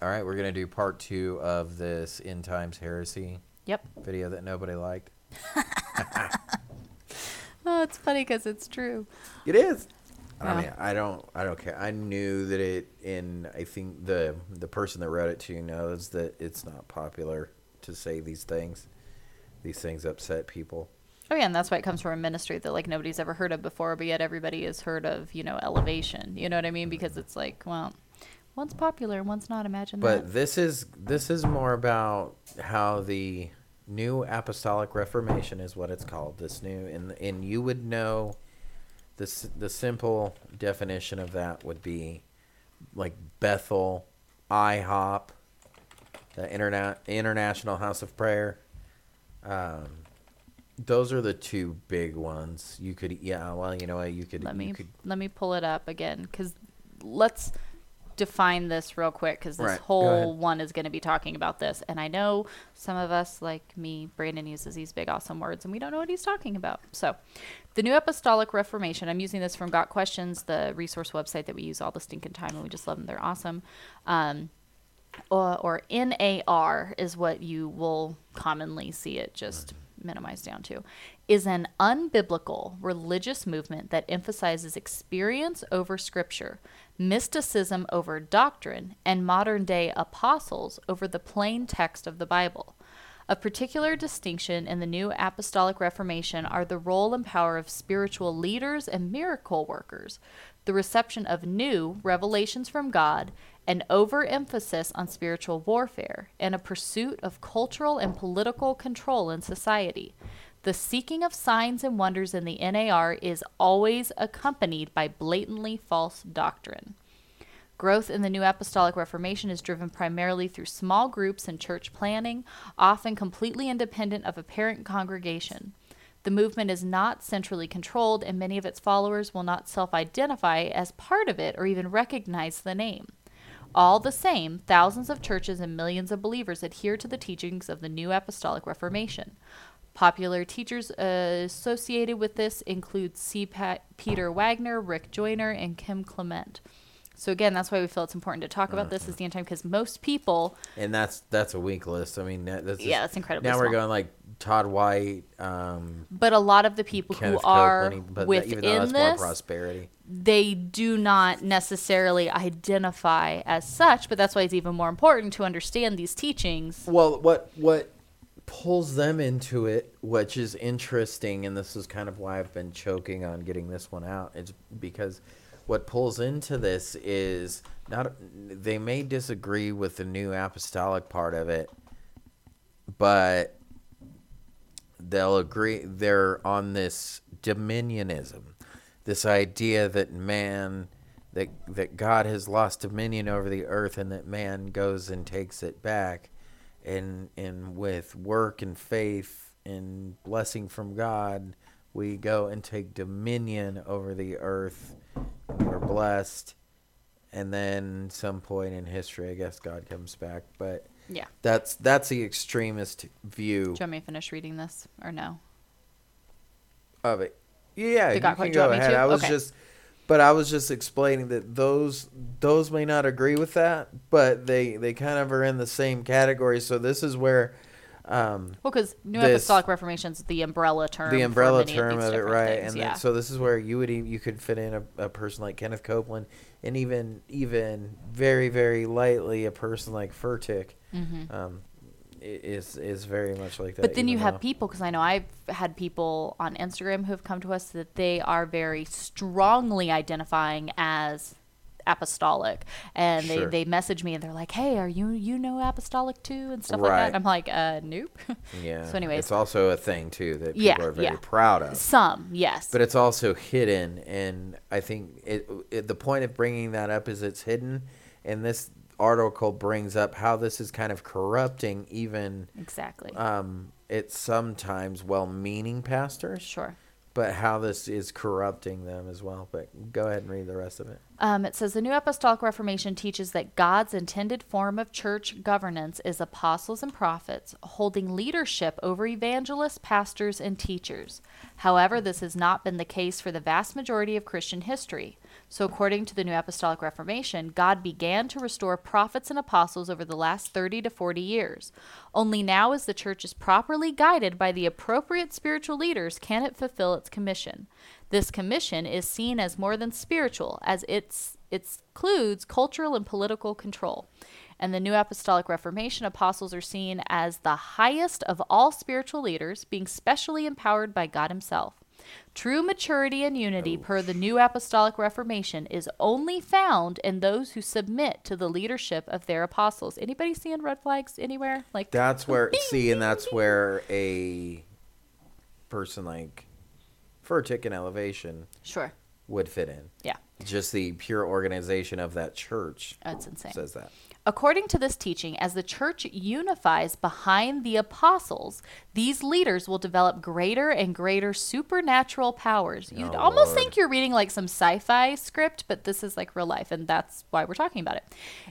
All right, we're gonna do part two of this end times heresy Yep. video that nobody liked. Oh, it's funny because it's true. It is. Yeah. I mean, I don't, I don't care. I knew that it, in I think the the person that wrote it to you knows that it's not popular to say these things. These things upset people. Oh yeah, and that's why it comes from a ministry that like nobody's ever heard of before, but yet everybody has heard of, you know, elevation. You know what I mean? Mm-hmm. Because it's like, well, one's popular, one's not. Imagine But that. this is this is more about how the new apostolic reformation is what it's called. This new and and you would know this the simple definition of that would be like Bethel, IHOP, the Interna- International House of Prayer. Um, those are the two big ones. You could yeah, well, you know what, you could Let you me could let me pull it up again because let's define this real quick because this Right, whole one is going to be talking about this, and I know some of us, like me, Brandon uses these big awesome words, and we don't know what he's talking about. So, the New Apostolic Reformation. I'm using this from Got Questions, the resource website that we use all the stinking time, and we just love them. They're awesome. Um, or, or NAR is what you will commonly see it just minimized down to, is an unbiblical religious movement that emphasizes experience over scripture, mysticism over doctrine, and modern day apostles over the plain text of the Bible. Of particular distinction in the New Apostolic Reformation are the role and power of spiritual leaders and miracle workers, the reception of new revelations from God, an overemphasis on spiritual warfare, and a pursuit of cultural and political control in society. The seeking of signs and wonders in the NAR is always accompanied by blatantly false doctrine. Growth in the New Apostolic Reformation is driven primarily through small groups and church planning, often completely independent of a parent congregation. The movement is not centrally controlled, and many of its followers will not self identify as part of it or even recognize the name. All the same, thousands of churches and millions of believers adhere to the teachings of the New Apostolic Reformation. Popular teachers associated with this include C. Pa- Peter Wagner, Rick Joyner, and Kim Clement. So again, that's why we feel it's important to talk about this as the end time because most people, and that's that's a weak list. I mean, that, that's just- Yeah, that's incredible. Now we're going like Todd White, um, but a lot of the people Kenneth who are Copeland, that, within even though that's more this, prosperity. they do not necessarily identify as such. But that's why it's even more important to understand these teachings. Well, what what pulls them into it, which is interesting, and this is kind of why I've been choking on getting this one out. It's because what pulls into this is not they may disagree with the new apostolic part of it, but they'll agree they're on this dominionism this idea that man that that God has lost dominion over the earth and that man goes and takes it back and and with work and faith and blessing from God we go and take dominion over the earth and we're blessed and then some point in history I guess God comes back but Yeah. that's that's the extremist view Do you want me to finish reading this or no? of it. Yeah, you God- can you go ahead. I was Okay. just, but I was just explaining that those those may not agree with that, but they they kind of are in the same category. So this is where um, Well, because New This- Apostolic Reformation is the umbrella term. the umbrella term these of, it, right? things, And yeah. then, so this is where you would you could fit in a, a person like Kenneth Copeland, and even even very very lightly a person like Furtick. Um, i- is is very much like that. But then you have people, because I know I've had people on Instagram who have come to us that they are very strongly identifying as apostolic, and Sure. they they message me and they're like, "Hey, are you you know apostolic too?" and stuff like that. And I'm like, "Uh, nope." Yeah. So, anyways, it's also a thing too that people Yeah, are very yeah. proud of. some yes, but it's also hidden and i think it, it the point of bringing that up is it's hidden and this article brings up how this is kind of corrupting even exactly. um it's sometimes well-meaning pastors sure. but how this is corrupting them as well but go ahead and read the rest of it Um, it says the New Apostolic Reformation teaches that God's intended form of church governance is apostles and prophets holding leadership over evangelists, pastors, and teachers. However, this has not been the case for the vast majority of Christian history. So, according to the New Apostolic Reformation, God began to restore prophets and apostles over the last 30 to 40 years. Only now, as the church is properly guided by the appropriate spiritual leaders, can it fulfill its commission. This commission is seen as more than spiritual, as it's, it includes cultural and political control. And the New Apostolic Reformation apostles are seen as the highest of all spiritual leaders, being specially empowered by God Himself. True maturity and unity per the New Apostolic Reformation is only found in those who submit to the leadership of their apostles. Anybody seeing red flags anywhere? Like That's where see, and that's where a person like Furtick and Elevation Sure. would fit in. Yeah. Just the pure organization of that church That's insane. says that. According to this teaching, as the church unifies behind the apostles, these leaders will develop greater and greater supernatural powers. Oh, You'd Oh, almost Lord. think you're reading like some sci fi script, but this is like real life, and that's why we're talking about it.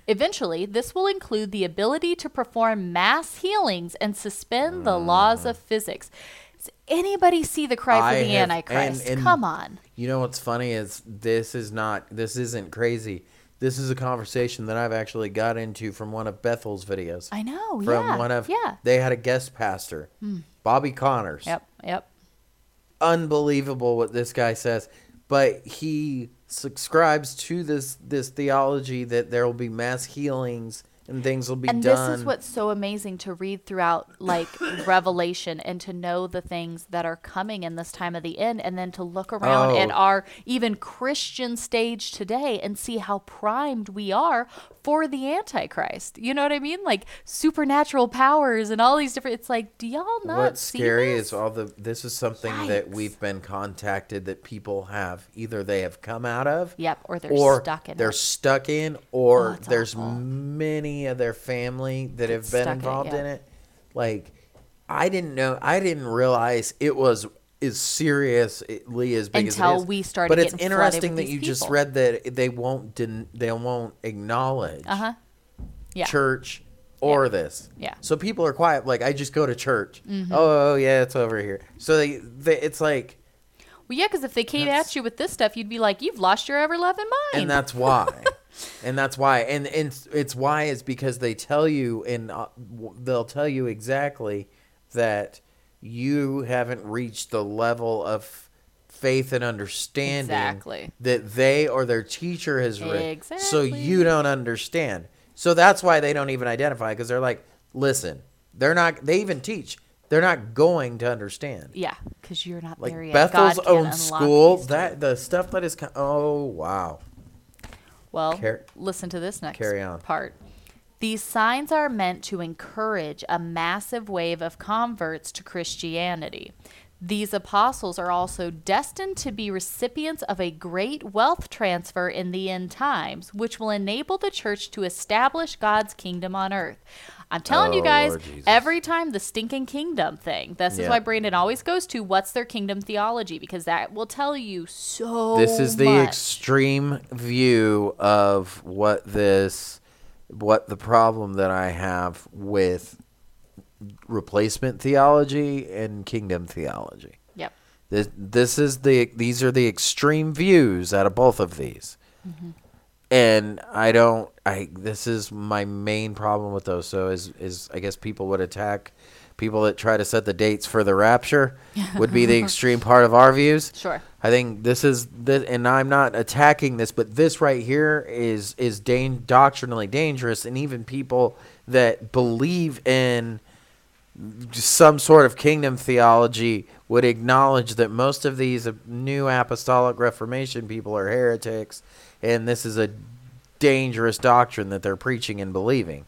Eventually, this will include the ability to perform mass healings and suspend the mm. laws of physics. Does anybody see the cry for I the have- Antichrist? and- and- Come on. You know what's funny is this is not this isn't crazy. This is a conversation that I've actually got into from one of Bethel's videos. I know. from yeah. one of yeah. Hmm. they had a guest pastor, Bobby Connors. Yep. Yep. Unbelievable what this guy says, but he subscribes to this this theology that there will be mass healings and things will be and done. this is what's so amazing to read throughout like revelation and to know the things that are coming in this time of the end and then to look around Oh. at our even christian stage today and see how primed we are for the antichrist you know what i mean like supernatural powers and all these different it's like do y'all not What's see scary this? is all the this is something that we've been contacted that people have either they have come out of Yep, or they're or stuck in it. they're it. stuck in or Oh, there's awful. many of their family that have been stuck in it, involved yeah. in it like I didn't know I didn't realize it was as seriously as big as Until it is. we started but it's interesting that you just read that they won't den- they won't acknowledge uh-huh yeah church or this. Yeah. Mm-hmm. So people are quiet. Like I just go to church. Oh, oh, yeah, it's over here. So they, they it's like, well yeah because if they came at you with this stuff you'd be like you've lost your ever loving mind and that's why, and that's why, and and it's- it's why is because they tell you and uh, they'll tell you exactly that you haven't reached the level of faith and understanding Exactly. that they or their teacher has read. So Exactly. you don't understand. So that's why they don't even identify because they're like, listen, they're not. They even teach. They're not going to understand. Yeah, because you're not Like there yet. Bethel's own school, that the stuff that is. co- Oh wow. Well, Car- listen to this next carry on. part. These signs are meant to encourage a massive wave of converts to Christianity. These apostles are also destined to be recipients of a great wealth transfer in the end times, which will enable the church to establish God's kingdom on earth. I'm telling you Oh, guys, every time the stinking kingdom thing, this is why Brandon always goes to what's their kingdom theology, because that will tell you so This is the much. extreme view of what this, what the problem that I have with replacement theology and kingdom theology. Yep. This this is the these are the extreme views out of both of these. Mm-hmm. And I don't I this is my main problem with those. So is is I guess people would attack people that try to set the dates for the rapture would be the extreme part of our views. Sure. I think this is this, and I'm not attacking this, but this right here is is dan- doctrinally dangerous, and even people that believe in some sort of kingdom theology would acknowledge that most of these new apostolic reformation people are heretics, and this is a dangerous doctrine that they're preaching and believing.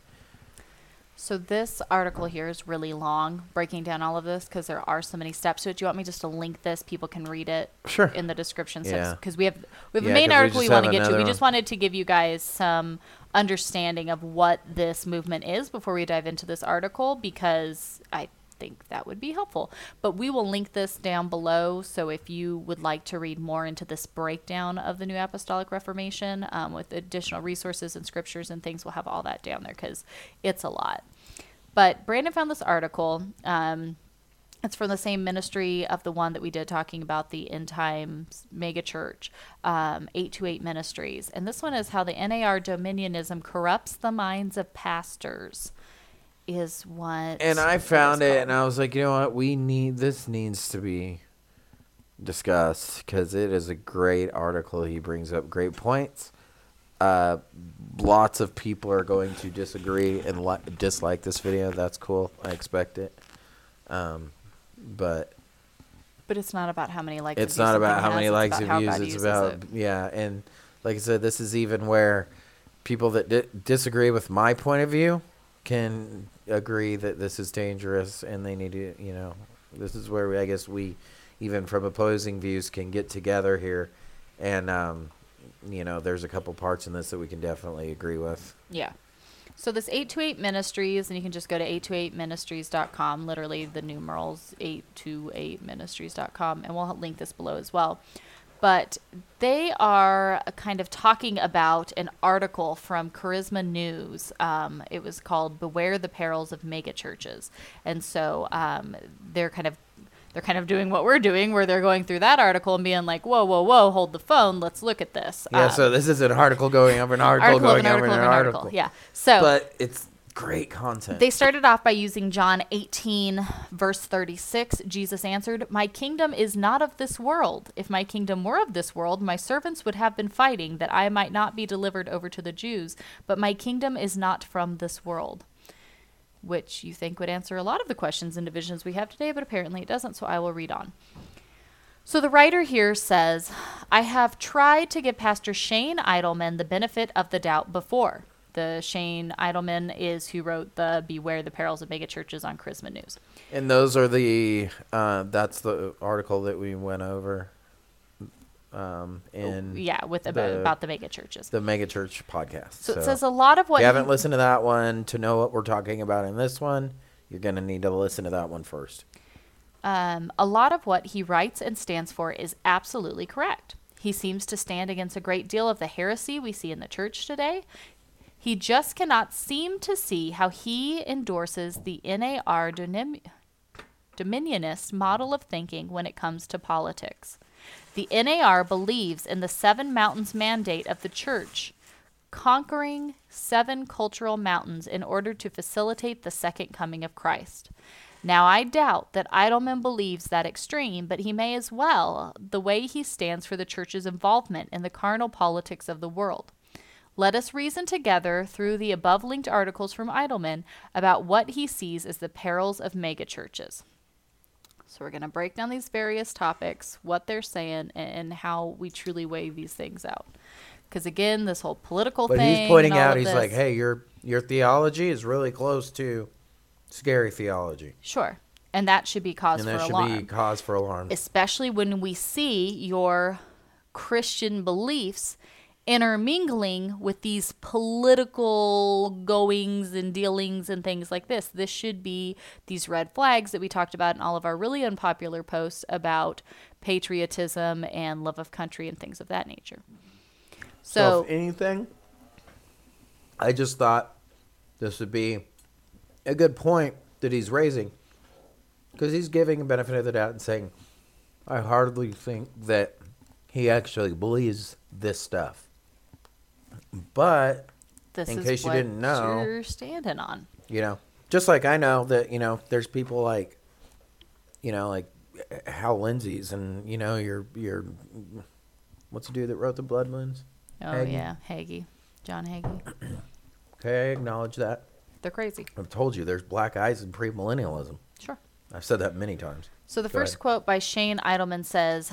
So this article here is really long, breaking down all of this because there are so many steps to it. Do you want me just to link this? People can read it Sure. in the description Yeah. because we have we have Yeah, a main article we just want to get to. another We just wanted to give you guys some understanding of what this movement is before we dive into this article because I think that would be helpful. But we will link this down below. So if you would like to read more into this breakdown of the New Apostolic Reformation um, with additional resources and scriptures and things, we'll have all that down there because it's a lot. But Brandon found this article. Um, It's from the same ministry of the one that we did talking about the end times mega church, um, 828 Ministries. And this one is how the NAR dominionism corrupts the minds of pastors, is what. And I found it, and I was like, you know what? We need this needs to be discussed because it is a great article. He brings up great points. Uh, lots of people are going to disagree and li- dislike this video. That's cool. I expect it. Um, but But it's not about how many likes. it's not about how has, many it's likes about and how views. It's about it. yeah, and like I said, this is even where people that di- disagree with my point of view can agree that this is dangerous and they need to, you know, this is where we, I guess we, even from opposing views, can get together here, and um, you know, there's a couple parts in this that we can definitely agree with. Yeah. So this 828 Ministries, and you can just go to 828ministries.com, literally the numerals 828ministries.com, and we'll link this below as well. But they are kind of talking about an article from Charisma News. Um, it was called "Beware the Perils of Megachurches," and so um, they're kind of they're kind of doing what we're doing, where they're going through that article and being like, "Whoa, whoa, whoa, hold the phone, let's look at this." Yeah, Um, so this is an article going over an article, article going an over article an of an article. Yeah. So but it's great content. they started off by using John 18, verse 36. Jesus answered, My kingdom is not of this world. If my kingdom were of this world, my servants would have been fighting that I might not be delivered over to the Jews. But my kingdom is not from this world. Which you think would answer a lot of the questions and divisions we have today, but apparently it doesn't, so I will read on. So the writer here says, I have tried to give Pastor Shane Idleman the benefit of the doubt before. The Shane Idleman is who wrote the Beware the Perils of Megachurches on Charisma News. And those are the uh, that's the article that we went over um, in yeah, with about, the- about the megachurches. the Megachurch podcast. So, it says a lot of if what you haven't listened to that one to know what we're talking about in this one, you're gonna need to listen to that one first. um, a lot of what he writes and stands for is absolutely correct. He seems to stand against a great deal of the heresy we see in the church today. He just cannot seem to see how he endorses the NAR dominionist model of thinking when it comes to politics. The NAR believes in the seven mountains mandate of the church, conquering seven cultural mountains in order to facilitate the second coming of Christ. Now, I doubt that Idleman believes that extreme, but he may as well, the way he stands for the church's involvement in the carnal politics of the world. Let us reason together through the above linked articles from Idleman about what he sees as the perils of megachurches. So, we're going to break down these various topics, what they're saying, and how we truly weigh these things out. Because, again, this whole political But thing. he's pointing out, he's this- like, hey, your your theology is really close to scary theology, Sure. And that should be cause for alarm. and for that should be cause for alarm. especially when we see your Christian beliefs intermingling with these political goings and dealings and things like this. This should be these red flags that we talked about in all of our really unpopular posts about patriotism and love of country and things of that nature. So, So, if anything, I just thought this would be a good point that he's raising because he's giving a benefit of the doubt and saying, I hardly think that he actually believes this stuff. But, this in case you didn't know- you're standing on. you know, just like I know that, you know, there's people like, you know, like Hal Lindsey's and, you know, your, your, what's the dude that wrote the Blood Moons? Oh Hagee. yeah, Hagee, John Hagee. Okay, I acknowledge that. They're crazy. I've told you there's black eyes in premillennialism. Sure. I've said that many times. So the Go first ahead. quote by Shane Idleman says,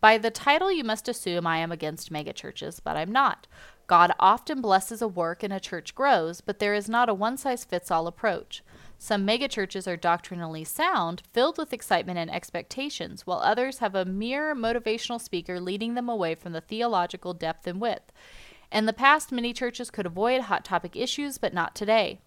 By the title, you must assume I am against megachurches, but I'm not. God often blesses a work and a church grows, but there is not a one size fits all approach. Some megachurches are doctrinally sound, filled with excitement and expectations, while others have a mere motivational speaker leading them away from the theological depth and width. In the past, many churches could avoid hot topic issues, but not today.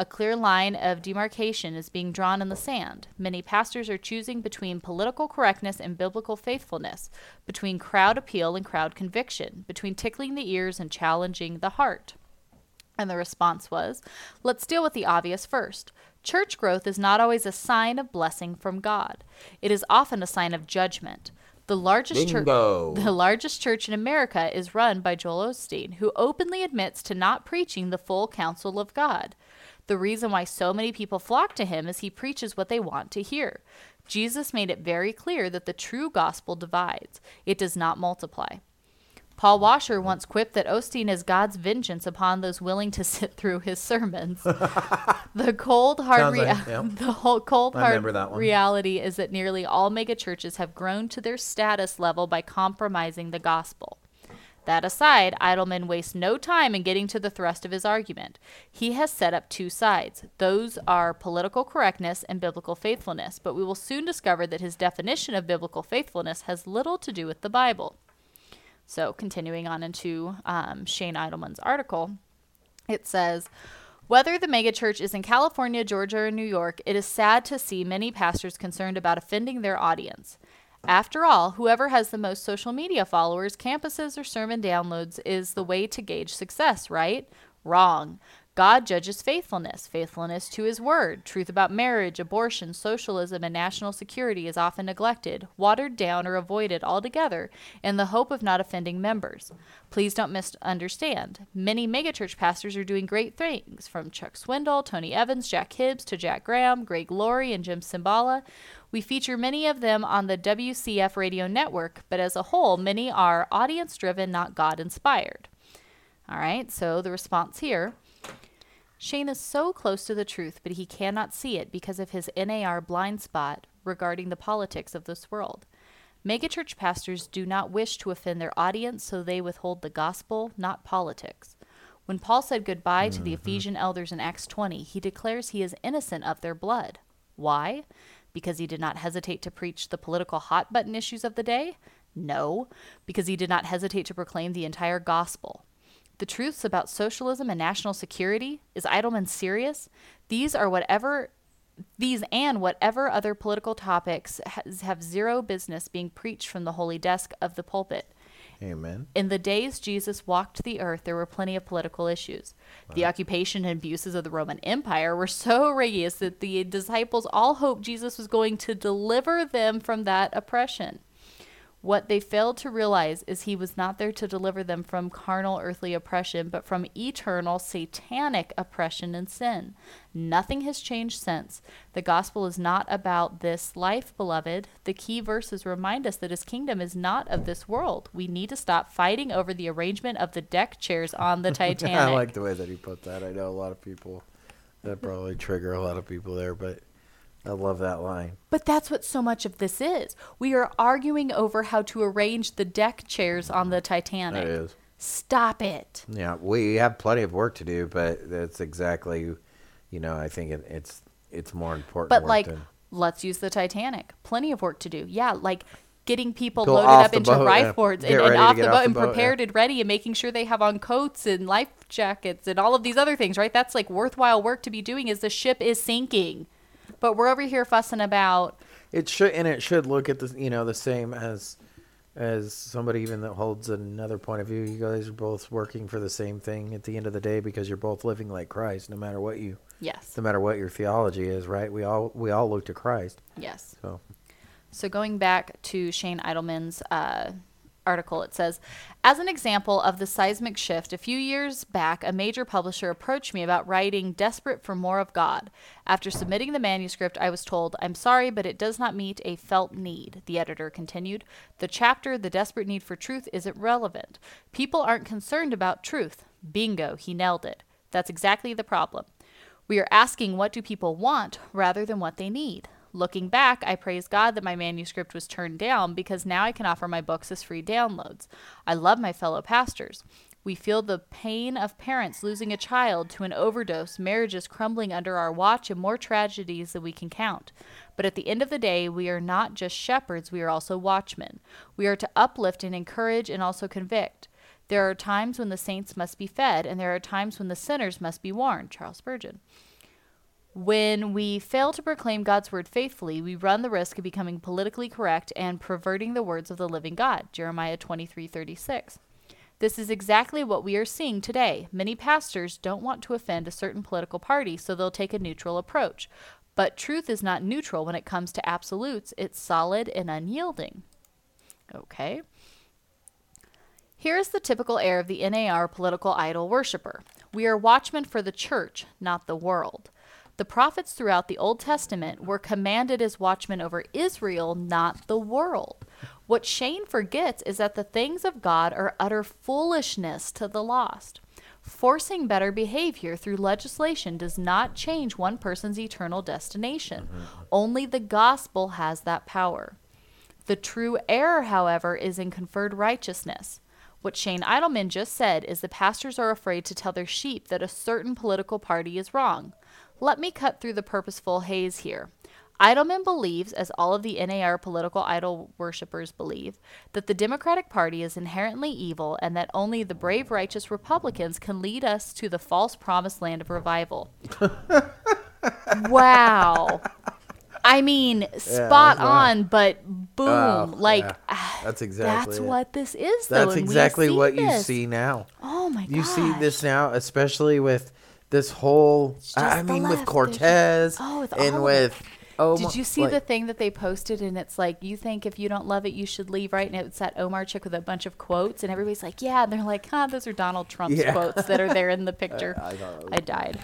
A clear line of demarcation is being drawn in the sand. Many pastors are choosing between political correctness and biblical faithfulness, between crowd appeal and crowd conviction, between tickling the ears and challenging the heart. And the response was, let's deal with the obvious first. Church growth is not always a sign of blessing from God. It is often a sign of judgment. The largest church the largest church in America is run by Joel Osteen, who openly admits to not preaching the full counsel of God. The reason why so many people flock to him is he preaches what they want to hear. Jesus made it very clear that the true gospel divides. It does not multiply. Paul Washer once quipped that Osteen is God's vengeance upon those willing to sit through his sermons. the cold hard rea- like- yeah. the whole cold hard reality is that nearly all megachurches have grown to their status level by compromising the gospel. That aside, Idleman wastes no time in getting to the thrust of his argument. He has set up two sides. Those are political correctness and biblical faithfulness, but we will soon discover that his definition of biblical faithfulness has little to do with the Bible. So, continuing on into um, Shane Idleman's article, it says, whether the megachurch is in California, Georgia, or New York, it is sad to see many pastors concerned about offending their audience. After all, whoever has the most social media followers, campuses, or sermon downloads is the way to gauge success, right? Wrong. God judges faithfulness, faithfulness to his word. Truth about marriage, abortion, socialism, and national security is often neglected, watered down, or avoided altogether in the hope of not offending members. Please don't misunderstand. Many megachurch pastors are doing great things, from Chuck Swindoll, Tony Evans, Jack Hibbs, to Jack Graham, Greg Laurie, and Jim Cymbala. We feature many of them on the WCF radio network, but as a whole, many are audience driven, not God inspired. All right, so the response here Shane is so close to the truth, but he cannot see it because of his NAR blind spot regarding the politics of this world. Megachurch pastors do not wish to offend their audience, so they withhold the gospel, not politics. When Paul said goodbye to the mm-hmm. Ephesian elders in Acts 20, he declares he is innocent of their blood. Why? Because he did not hesitate to preach the political hot button issues of the day? No, because he did not hesitate to proclaim the entire gospel. The truths about socialism and national security? Is Idleman serious? These are whatever these and whatever other political topics has, have zero business being preached from the holy desk of the pulpit. Amen. In the days Jesus walked the earth, there were plenty of political issues. The occupation and abuses of the Roman Empire were so outrageous that the disciples all hoped Jesus was going to deliver them from that oppression. What they failed to realize is he was not there to deliver them from carnal earthly oppression, but from eternal satanic oppression and sin. Nothing has changed since. The gospel is not about this life, beloved. The key verses remind us that his kingdom is not of this world. We need to stop fighting over the arrangement of the deck chairs on the Titanic. I like the way that he put that. I know a lot of people that probably trigger a lot of people there, but I love that line. But that's what so much of this is. We are arguing over how to arrange the deck chairs on the Titanic. That is. Stop it. Yeah, we have plenty of work to do, but that's exactly, you know, I think it, it's it's more important. But like, than- let's use the Titanic. Plenty of work to do. Yeah, like getting people Go loaded up into boat, life boards Get and, and ready to off the boat and boat, yeah. prepared and ready and making sure they have on coats and life jackets and all of these other things, right? That's like worthwhile work to be doing as the ship is sinking. But we're over here fussing about it should and it should look at the you know the same as as somebody even that holds another point of view. You guys are both working for the same thing at the end of the day because you're both living like Christ, no matter what you, yes, no matter what your theology is. Right? We all we all look to Christ. yes. So So going back to Shane Idleman's uh, article, it says, as an example of the seismic shift, a few years back, a major publisher approached me about writing "Desperate for More of God." After submitting the manuscript, I was told, "I'm sorry, but it does not meet a felt need." The editor continued, "The chapter, "The Desperate Need for Truth," isn't relevant. People aren't concerned about truth." Bingo, he nailed it. That's exactly the problem. We are asking what do people want rather than what they need. Looking back, I praise God that my manuscript was turned down because now I can offer my books as free downloads. I love my fellow pastors. We feel the pain of parents losing a child to an overdose, marriages crumbling under our watch, and more tragedies than we can count. But at the end of the day, we are not just shepherds, we are also watchmen. We are to uplift and encourage and also convict. There are times when the saints must be fed, and there are times when the sinners must be warned. Charles Spurgeon. When we fail to proclaim God's word faithfully, we run the risk of becoming politically correct and perverting the words of the living God. Jeremiah 23:36. This is exactly what we are seeing today. Many pastors don't want to offend a certain political party, so they'll take a neutral approach. But truth is not neutral when it comes to absolutes, it's solid and unyielding. Okay. Here is the typical air of the NAR political idol worshiper. We are watchmen for the church, not the world. The prophets throughout the Old Testament were commanded as watchmen over Israel, not the world. What Shane forgets is that the things of God are utter foolishness to the lost. Forcing better behavior through legislation does not change one person's eternal destination. Only the gospel has that power. The true error, however, is in conferred righteousness. What Shane Idleman just said is the pastors are afraid to tell their sheep that a certain political party is wrong. Let me cut through the purposeful haze here. Idleman believes, as all of the NAR political idol worshippers believe, that the Democratic Party is inherently evil and that only the brave, righteous Republicans can lead us to the false promised land of revival. wow. I mean, spot that's on, but boom. Oh, like, yeah. ah, That's exactly that's it. what this is, though. That's exactly what you see now. Oh my god. You see this now, especially with this whole. I I mean, left. with Cortez oh, with and with. Oh, Did you see like- the thing that they posted and it's like you think if you don't love it you should leave right and it's that Omar chick with a bunch of quotes and everybody's like yeah and they're like huh those are Donald Trump's Yeah. quotes that are there in the picture I it I died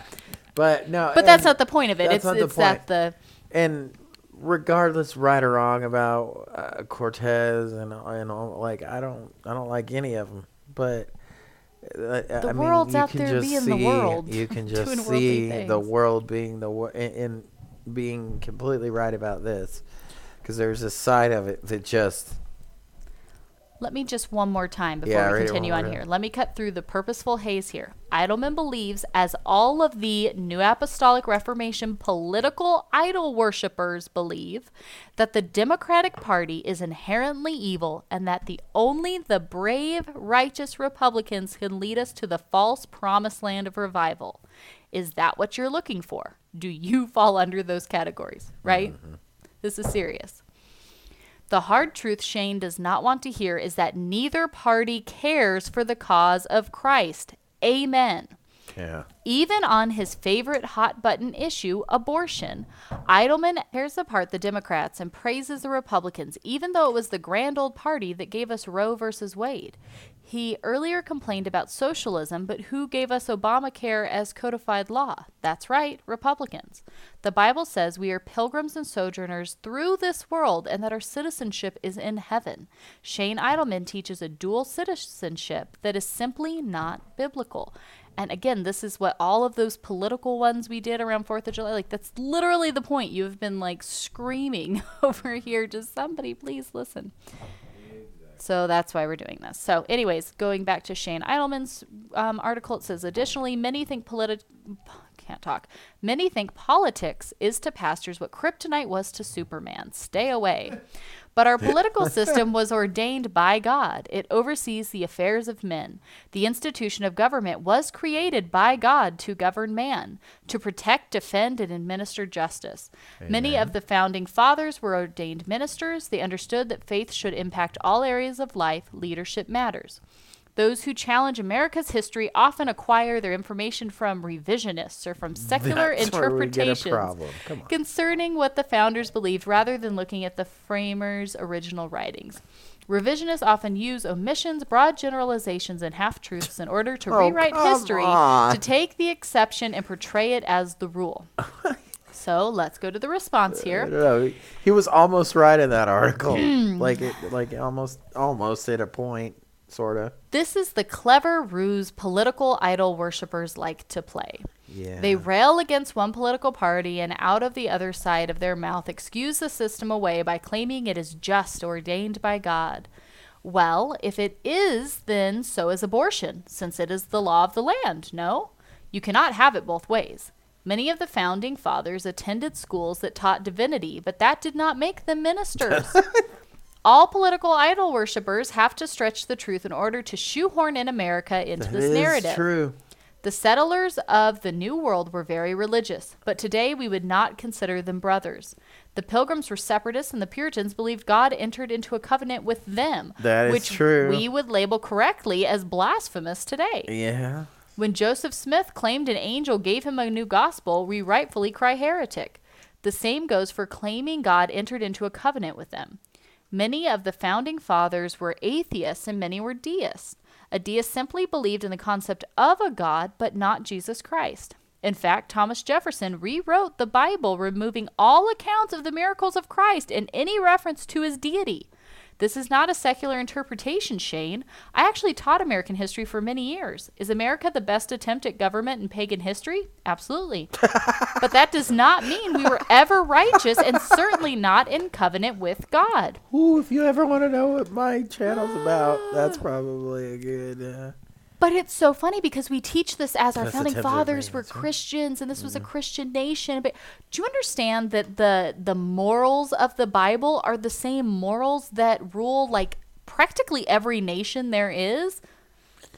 But no, but that's not the point of it that's it's not the it's that point. the and regardless right or wrong about uh, Cortez and and all, like I don't I don't like any of them, but uh, I mean, world's you out can there just being the world, You can just see the world being the wor- and, and being completely right about this, because there's a side of it that just Let me just one more time before Yeah, we continue on here. Let me cut through the purposeful haze here. Idleman believes, as all of the New Apostolic Reformation political idol worshippers believe, that the Democratic Party is inherently evil and that the only the brave, righteous Republicans can lead us to the false promised land of revival. Is that what you're looking for? Do you fall under those categories? Right? This is serious. The hard truth Shane does not want to hear is that neither party cares for the cause of Christ. Amen. yeah. Even on his favorite hot button issue, abortion, Idleman tears apart the Democrats and praises the Republicans, even though it was the grand old party that gave us Roe versus Wade. He earlier complained about socialism, but who gave us Obamacare as codified law? That's right, Republicans. The Bible says we are pilgrims and sojourners through this world and that our citizenship is in heaven. Shane Idleman teaches a dual citizenship that is simply not biblical. And again, this is what all of those political ones we did around 4th of July, like that's literally the point. You've been like screaming over here. Just somebody please listen. So that's why we're doing this. So, anyways, going back to Shane Idleman's um, article, it says additionally, many think politi- can't talk. Many think politics is to pastors what kryptonite was to Superman. Stay away. But our political system was ordained by God. It oversees the affairs of men. The institution of government was created by God to govern man, to protect, defend, and administer justice. Many of the founding fathers were ordained ministers. They understood that faith should impact all areas of life. Leadership matters. Those who challenge America's history often acquire their information from revisionists or from secular That's where we get a interpretations problem. Come on. concerning what the founders believed rather than looking at the framers' original writings. Revisionists often use omissions, broad generalizations, and half truths in order to Oh, rewrite history on. to take the exception and portray it as the rule. so let's go to the response here. don't. He was almost right in that article. Hmm. like it, like almost almost at a point, sort of. This is the clever ruse political idol worshippers like to play. Yeah. They rail against one political party and out of the other side of their mouth excuse the system away by claiming it is just ordained by God. Well, if it is, then so is abortion, since it is the law of the land, no? You cannot have it both ways. Many of the founding fathers attended schools that taught divinity, but that did not make them ministers. All political idol worshippers have to stretch the truth in order to shoehorn in America into That this is narrative. true. The settlers of the New World were very religious, but today we would not consider them brothers. The Pilgrims were separatists, and the Puritans believed God entered into a covenant with them, That is which true. we would label correctly as blasphemous today. Yeah. When Joseph Smith claimed an angel gave him a new gospel, we rightfully cry heretic. The same goes for claiming God entered into a covenant with them. Many of the founding fathers were atheists and many were deists. A deist simply believed in the concept of a God, but not Jesus Christ. In fact, Thomas Jefferson rewrote the Bible, removing all accounts of the miracles of Christ and any reference to his deity. This is not a secular interpretation, Shane. I actually taught American history for many years. Is America the best attempt at government in pagan history? Absolutely. but that does not mean we were ever righteous and certainly not in covenant with God. Ooh, if you ever want to know what my channel's about, that's probably a good. Uh, But it's so funny because we teach this as our That's founding fathers were? Christians and this was a Christian nation. But do you understand that the the morals of the Bible are the same morals that rule like practically every nation there is?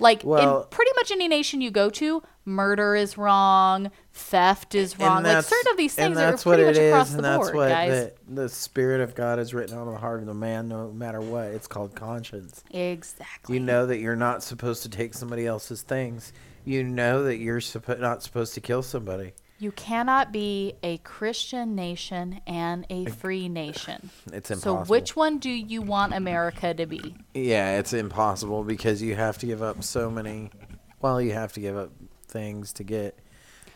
Like Well- in pretty much any nation you go to, murder is wrong, theft is wrong. Like certain of these things are pretty much it across is, the and that's board, what guys. The, the spirit of God is written on the heart of the man, no matter what. It's called conscience. Exactly. You know that you're not supposed to take somebody else's things. You know that you're suppo- not supposed to kill somebody. You cannot be a Christian nation and a free nation. It's impossible. So which one do you want America to be? Yeah, it's impossible because you have to give up so many. Well, you have to give up things to get.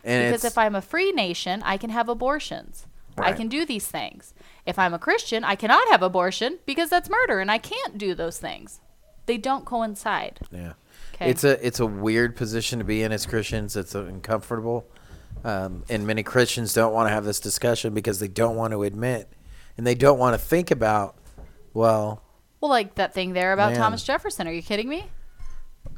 And Because if I'm a free nation, I can have abortions. I can do these things. If I'm a Christian, I cannot have abortion because that's murder and I can't do those things. They don't coincide. yeah, Okay. it's a it's a weird position to be in as Christians. It's uncomfortable, um, and many Christians don't want to have this discussion because they don't want to admit, and they don't want to think about. Well, well, like that thing there about Man. Thomas Jefferson. Are you kidding me?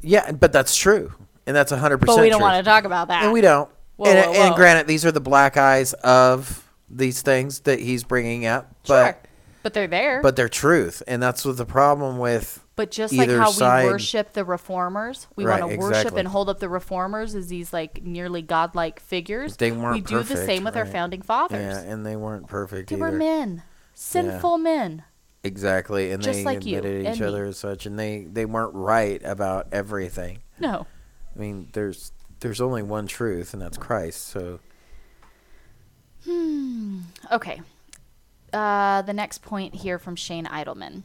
yeah, but that's true, and that's hundred percent. But we don't want to talk about that. and we don't. Whoa, and, whoa, and whoa. granted, these are the black eyes of these things that he's bringing up, but Sure. But they're there. but they're truth, and that's what the problem with. But just like how side- we worship the reformers, we Right, want to worship exactly. and hold up the reformers as these like nearly godlike figures. They weren't we do the same with our founding fathers. Yeah, and they weren't perfect they either. were men, sinful men. Exactly, and Just they like admitted each me. other as such, and they they weren't right about everything. No. I mean, there's there's only one truth, and that's Christ. So Hmm. Okay. Uh, the next point here from Shane Idleman.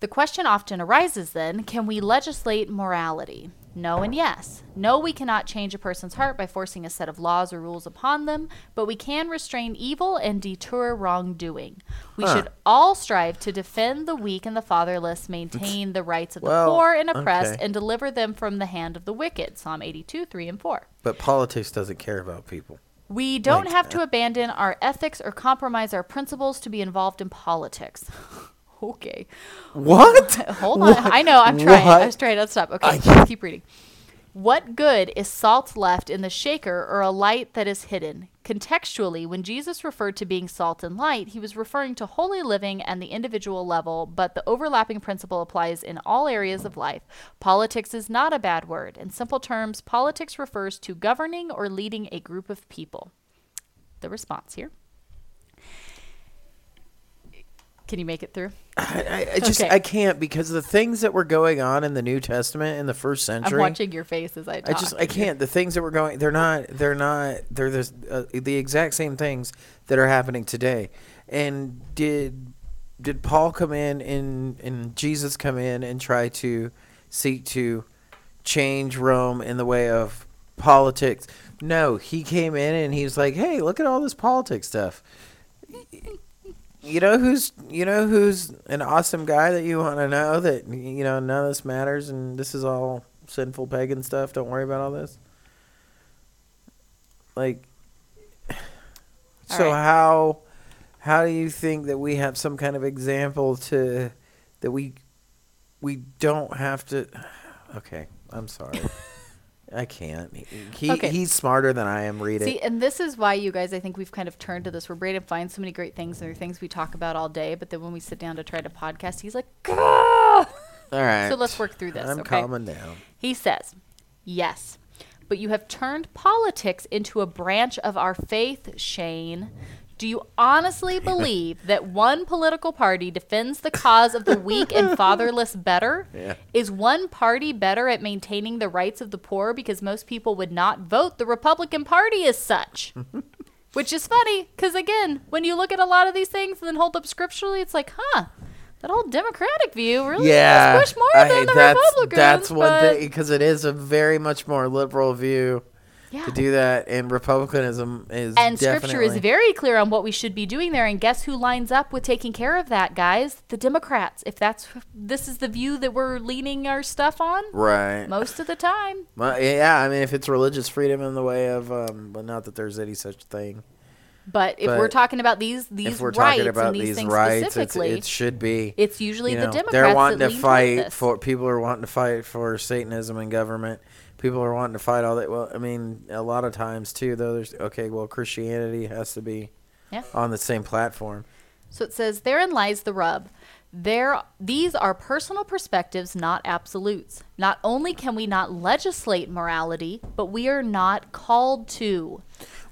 The question often arises then can we legislate morality? No and yes. No, we cannot change a person's heart by forcing a set of laws or rules upon them, but we can restrain evil and deter wrongdoing. We Huh. should all strive to defend the weak and the fatherless, maintain the rights of the Well, poor and oppressed, okay. and deliver them from the hand of the wicked. Psalm 82, 3 and 4. But politics doesn't care about people. We don't Like, have uh, to abandon our ethics or compromise our principles to be involved in politics. okay. What? Hold on. I know. I'm trying. I What? was trying to stop. Okay. I- keep reading. What good is salt left in the shaker or a light that is hidden? Contextually, when Jesus referred to being salt and light, he was referring to holy living and the individual level, but the overlapping principle applies in all areas of life. Politics is not a bad word. In simple terms, politics refers to governing or leading a group of people. The response here. Can you make it through? I, I, just Okay. I can't because the things that were going on in the New Testament in the first century. I'm watching your face as I Talk. I just I can't. The things that were going, they're not. They're not. They're the uh, the exact same things that are happening today. And did did Paul come in and and Jesus come in and try to seek to change Rome in the way of politics? No, he came in and he's like, "Hey, look at all this politics stuff." You know who's you know who's an awesome guy that you want to know that you know none of this matters and this is all sinful pagan stuff. Don't worry about all this. Like, so right. how how do you think that we have some kind of example to that we we don't have to? Okay, I'm sorry. I can't. He, Okay. he's smarter than I am. Read See, and this is why you guys, I think we've kind of turned to this where Brandon finds so many great things and there are things we talk about all day, but then when we sit down to try to podcast, he's like, "Gah!" All right. So let's work through this, I'm okay? calming down. He says, yes. but you have turned politics into a branch of our faith, Shane. Do you honestly believe that one political party defends the cause of the weak and fatherless better? Yeah. Is one party better at maintaining the rights of the poor because most people would not vote the Republican Party as such? Which is funny because, again, when you look at a lot of these things and then hold up scripturally, it's like, huh, that whole Democratic view really yeah, push more I- than the that's, Republicans. That's what because it is a very much more liberal view yeah. to do that, and republicanism is And scripture is very clear on what we should be doing there. And guess who lines up with taking care of that, guys? The Democrats. If that's this is the view that we're leaning our stuff on, right. most of the time. Well, yeah, I mean, if it's religious freedom in the way of, um, but not that there's any such thing. But if But we're talking about these these rights and these, these things rights, specifically, it should be. it's usually the know, Democrats they're wanting to fight for people are wanting to fight for Satanism in government. People are wanting to fight all that. Well, I mean, a lot of times too, though. There's okay. Well, Christianity has to be Yeah. on the same platform. So it says, therein lies the rub. There, these are personal perspectives, not absolutes. Not only can we not legislate morality, but we are not called to.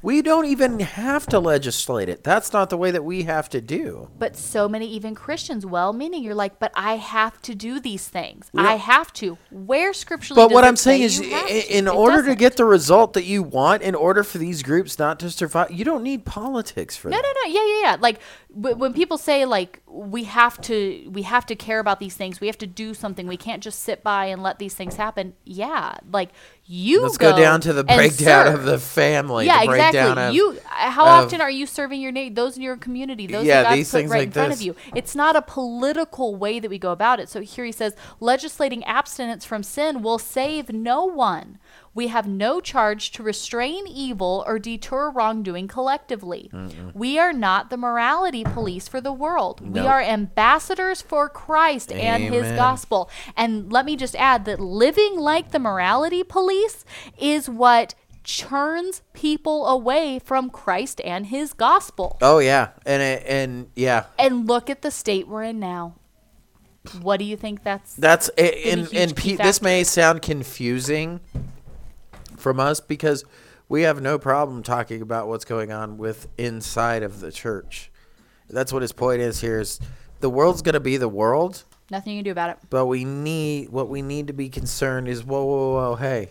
We don't even have to legislate it. That's not the way that we have to do. But so many, even Christians, well meaning, you're like, but I have to do these things. Yeah. I have to. Where scripturally But what I'm saying is, you have i- to? in order to get the result that you want, in order for these groups not to survive, you don't need politics for No, that. no, no. No. Yeah, yeah, yeah. Like when people say like we have to we have to care about these things. We have to do something. We can't just sit by and let these things happen. Yeah, like you Let's go, down to the breakdown serve. of the family. yeah, the exactly. of you how of- often are you serving your na- those in your community, those Yeah, that these put things right like in front this. of you? It's not a political way that we go about it. So here he says, legislating abstinence from sin will save no one. We have no charge to restrain evil or deter wrongdoing collectively. We are not the morality police for the world. We are ambassadors for Christ and his gospel. And let me just add that living like the morality police is what churns people away from Christ and his gospel. Oh yeah, and it, and yeah, And look at the state we're in now. What do you think that's? that's and and pe- this may sound confusing from us because we have no problem talking about what's going on with inside of the church. That's what his point is here is the world's going to be the world, Nothing you can do about it. but we need what we need to be concerned is whoa whoa whoa hey,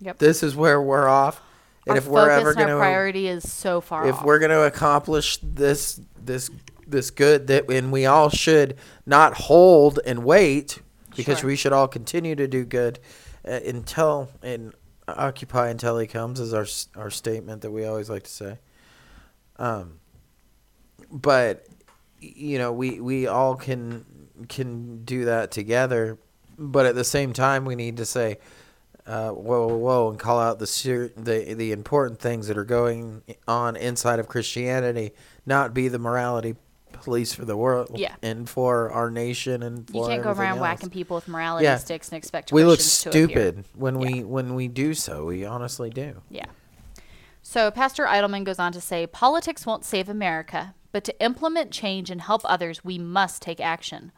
Yep. this is where we're off. And our if we're ever going our to priority is so far if off. we're going to accomplish this this this good that and we all should not hold and wait because Sure. we should all continue to do good uh, until and occupy until he comes is our our statement that we always like to say. Um but you know we we all can can do that together but at the same time we need to say uh, whoa, whoa, whoa, and call out the ser- the the important things that are going on inside of Christianity, not be the morality police for the world, Yeah. and for our nation, and you can't go around else. whacking people with morality Yeah. sticks and expect We look stupid when we when we do so. We honestly do. Yeah. So Pastor Idleman goes on to say politics won't save America, but to implement change and help others, we must take action.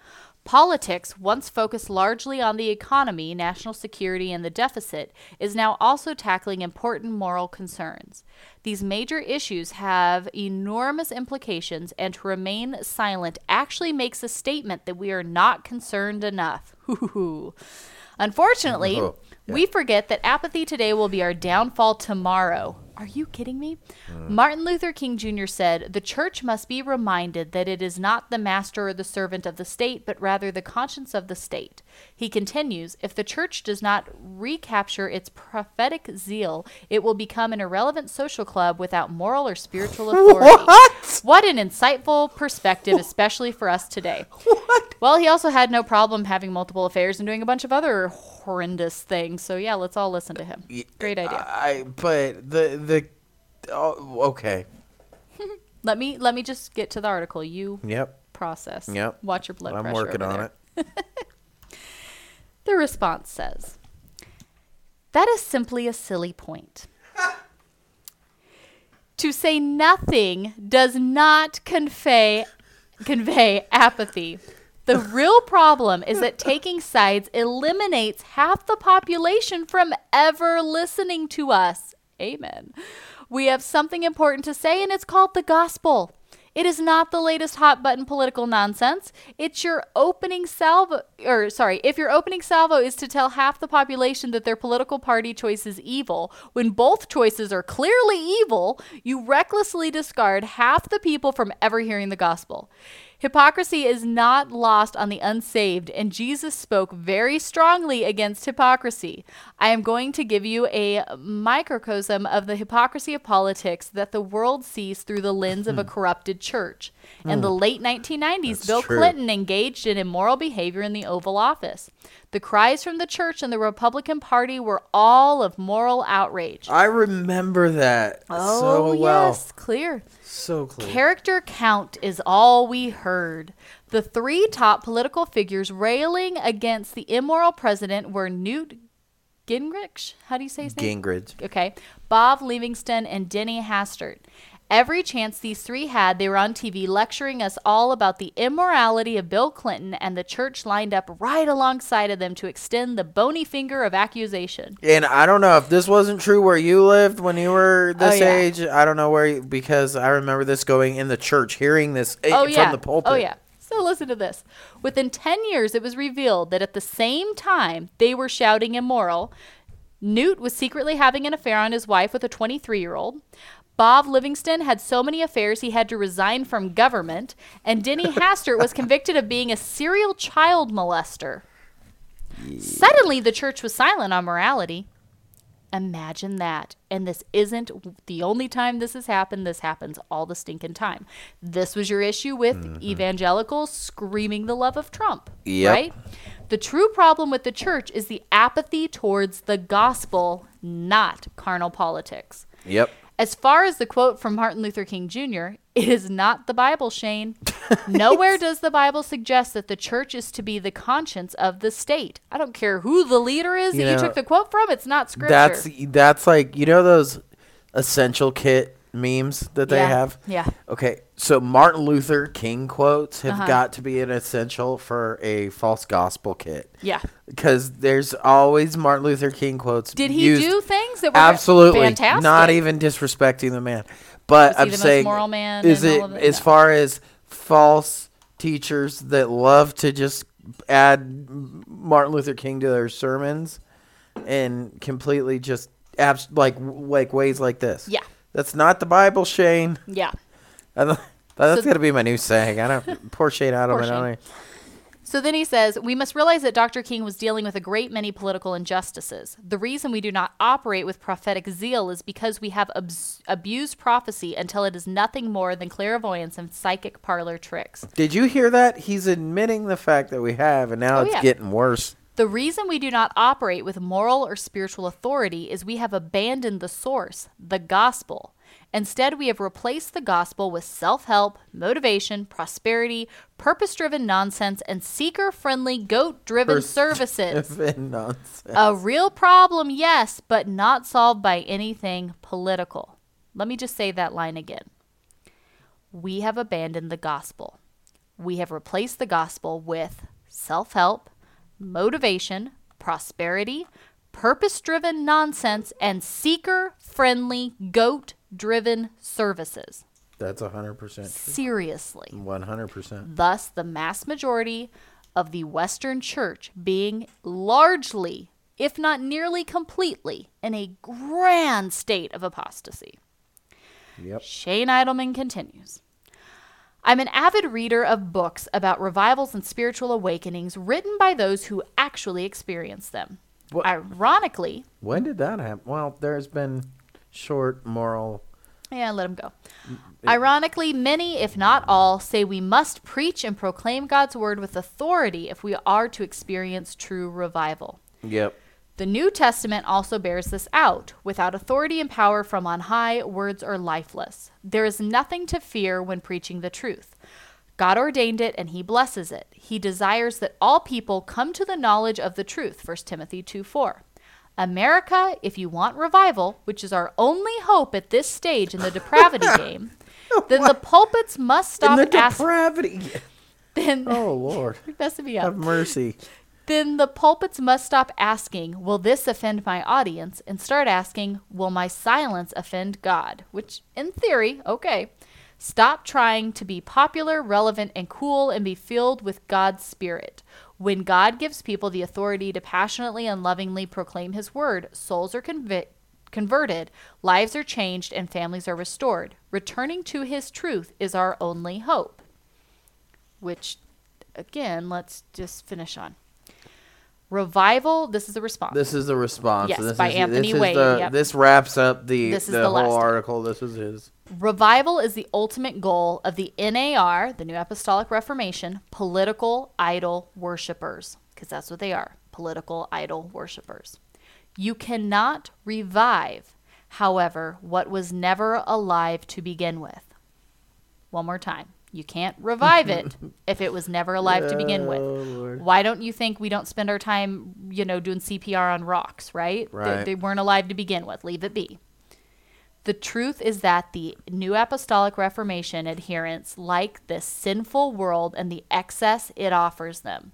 Politics, once focused largely on the economy, national security, and the deficit, is now also tackling important moral concerns. These major issues have enormous implications, and to remain silent actually makes a statement that we are not concerned enough. Unfortunately, Oh, yeah. we forget that apathy today will be our downfall tomorrow. Are you kidding me? Uh. Martin Luther King Jr. said, The church must be reminded that it is not the master or the servant of the state, but rather the conscience of the state. He continues, If the church does not recapture its prophetic zeal, it will become an irrelevant social club without moral or spiritual authority. What? What an insightful perspective, especially for us today. What? Well, he also had no problem having multiple affairs and doing a bunch of other horrendous thing. So yeah, let's all listen to him. Great idea. I but the the oh, okay. Let me let me just get to the article. You Yep. process. Yep. Watch your blood I'm pressure. working over on there. it. The response says, "That is simply a silly point." to say nothing does not convey convey apathy. The real problem is that taking sides eliminates half the population from ever listening to us. Amen. We have something important to say, and it's called the gospel. It is not the latest hot button political nonsense. It's your opening salvo, or sorry, if your opening salvo is to tell half the population that their political party choice is evil, when both choices are clearly evil, you recklessly discard half the people from ever hearing the gospel. Hypocrisy is not lost on the unsaved, and Jesus spoke very strongly against hypocrisy. I am going to give you a microcosm of the hypocrisy of politics that the world sees through the lens of a corrupted church. In the late 1990s, Hmm. That's Bill true. Clinton engaged in immoral behavior in the Oval Office. The cries from the church and the Republican Party were all of moral outrage. I remember that Oh, so well. yes, clear. So clear. Character count is all we heard. The three top political figures railing against the immoral president were Newt Gingrich. How do you say his name? Gingrich. Okay. Bob Livingston and Denny Hastert. Every chance these three had, they were on TV lecturing us all about the immorality of Bill Clinton, and the church lined up right alongside of them to extend the bony finger of accusation. And I don't know if this wasn't true where you lived when you were oh, this Oh, yeah. age. I don't know where you, because I remember this going in the church, hearing this Oh from yeah. the pulpit. Oh yeah. So listen to this. Within 10 years it was revealed that at the same time they were shouting immoral, Newt was secretly having an affair on his wife with a 23-year-old. Bob Livingston had so many affairs he had to resign from government, and Denny Hastert was convicted of being a serial child molester. Suddenly, the church was silent on morality. Imagine that. And this isn't the only time this has happened. This happens all the stinking time. This was your issue with mm-hmm. evangelicals screaming the love of Trump, Yep. right? The true problem with the church is the apathy towards the gospel, not carnal politics. Yep. As far as the quote from Martin Luther King Jr., it is not the Bible, Shane. Nowhere does the Bible suggest that the church is to be the conscience of the state. I don't care who the leader is You that you took the quote from, it's not scripture. That's that's like you know those essential kit memes that they Yeah. have. Yeah. Okay, so Martin Luther King quotes have Uh-huh. got to be an essential for a false gospel kit Yeah. because there's always Martin Luther King quotes. Did he do things that were absolutely fantastic? not even disrespecting the man? But I'm saying, moral man is it all of it? as No. far as false teachers that love to just add Martin Luther King to their sermons and completely just abs- like like ways like this? Yeah. That's not the Bible, Shane. Yeah. That's So- gonna be my new saying. I don't. Poor Shane Idleman. Poor Shane. So then he says, We must realize that Dr. King was dealing with a great many political injustices. The reason we do not operate with prophetic zeal is because we have abs- abused prophecy until it is nothing more than clairvoyance and psychic parlor tricks. Did you hear that? He's admitting the fact that we have, and now Oh, it's yeah. getting worse. The reason we do not operate with moral or spiritual authority is we have abandoned the source, the gospel. Instead, we have replaced the gospel with self help, motivation, prosperity, purpose driven nonsense, and seeker friendly, goat driven services. Nonsense. A real problem, yes, but not solved by anything political. Let me just say that line again. We have abandoned the gospel. We have replaced the gospel with self help, motivation, prosperity, purpose driven nonsense, and seeker friendly, goat driven services. That's hundred percent. Seriously. One hundred percent. Thus, the mass majority of the Western Church being largely, if not nearly completely, in a grand state of apostasy. Yep. Shane Idleman continues. I'm an avid reader of books about revivals and spiritual awakenings written by those who actually experience them. What- Ironically, When did that happen? Well, there's been short moral. Yeah, let him go. Ironically, many, if not all, say we must preach and proclaim God's word with authority if we are to experience true revival. Yep. The New Testament also bears this out. Without authority and power from on high, words are lifeless. There is nothing to fear when preaching the truth. God ordained it and he blesses it. He desires that all people come to the knowledge of the truth. 1 Timothy 2 4. America, if you want revival, which is our only hope at this stage in the depravity game, then the pulpits must stop In the asking. depravity. then Oh Lord, messing me up. have mercy. Then the pulpits must stop asking, Will this offend my audience? and start asking, Will my silence offend God? Which, in theory, okay. Stop trying to be popular, relevant, and cool and be filled with God's Spirit. When God gives people the authority to passionately and lovingly proclaim His word, souls are converted, lives are changed, and families are restored. Returning to His truth is our only hope. Which, again, let's just finish on. Revival, this is a response. This is the response. Yes, this by is, Anthony this is Wade, The, yep. This wraps up the This is the, the whole article. This is his. Revival is the ultimate goal of the NAR, the New Apostolic Reformation, political idol worshippers, because that's what they are political idol worshippers. You cannot revive, however, what was never alive to begin with. One more time. You can't revive it if it was never alive to begin with. Oh. Why don't you think we don't spend our time, you know, doing CPR on rocks, right? They- They, weren't alive to begin with. Leave it be. The truth is that the New Apostolic Reformation adherents like this sinful world and the excess it offers them.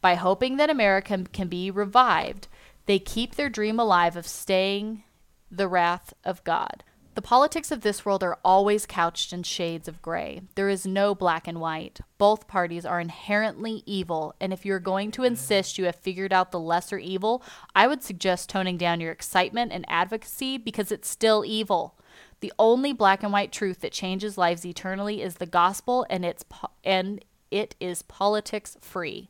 By hoping that America can be revived, they keep their dream alive of staying the wrath of God. The politics of this world are always couched in shades of gray. There is no black and white. Both parties are inherently evil, and if you're going to insist you have figured out the lesser evil, I would suggest toning down your excitement and advocacy because it's still evil. The only black and white truth that changes lives eternally is the gospel, and it's po- and it is politics free.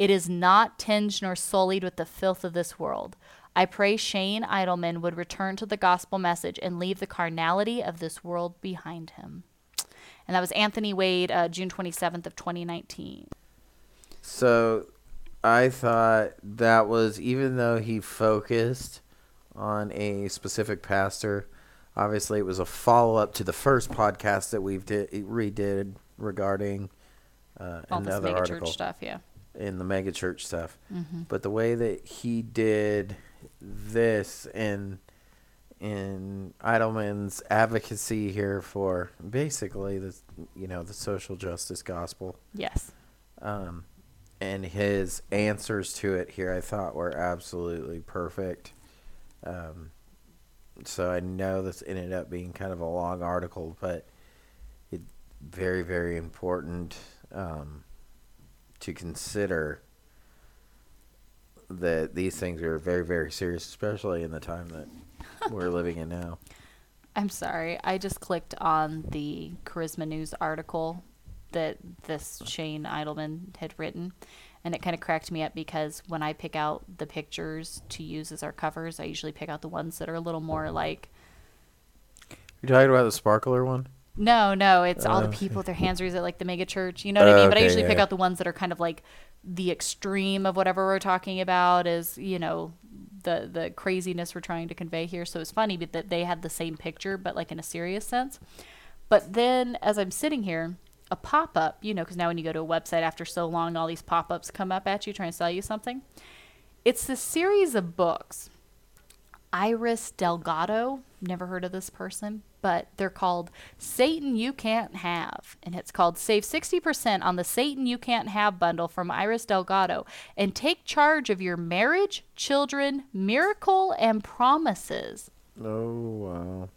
It is not tinged nor sullied with the filth of this world. I pray Shane Idleman would return to the gospel message and leave the carnality of this world behind him. And that was Anthony Wade, uh, June 27th of 2019. So, I thought that was even though he focused on a specific pastor. Obviously, it was a follow up to the first podcast that we've did, redid regarding uh, All this another mega article. church stuff, yeah. in the megachurch stuff. Mm-hmm. But the way that he did this in in Idleman's advocacy here for basically the you know the social justice gospel, Yes. um, and his answers to it here, I thought were absolutely perfect. Um, so I know this ended up being kind of a long article, but it very very important um, to consider that these things are very very serious, especially in the time that we're living in now. I'm sorry. I just clicked on the Charisma News article that this Shane Idleman had written, and it kind of cracked me up because when I pick out the pictures to use as our covers, I usually pick out the ones that are a little more like You're talking about the sparkler one? no, no, it's all the oh, people with their hands raised at like the mega church. You know what I mean? Oh, but I usually yeah, pick out the ones that are kind of like the extreme of whatever we're talking about is, you know, the the craziness we're trying to convey here. So it's funny that they had the same picture but like in a serious sense. But then as I'm sitting here, a pop up, you know, because now when you go to a website after so long, all these pop ups come up at you trying to sell you something. It's this series of books. Iris Delgado, never heard of this person, but they're called Satan You Can't Have. And it's called Save 60% on the Satan You Can't Have bundle from Iris Delgado and take charge of your marriage, children, miracle, and promises. Oh wow,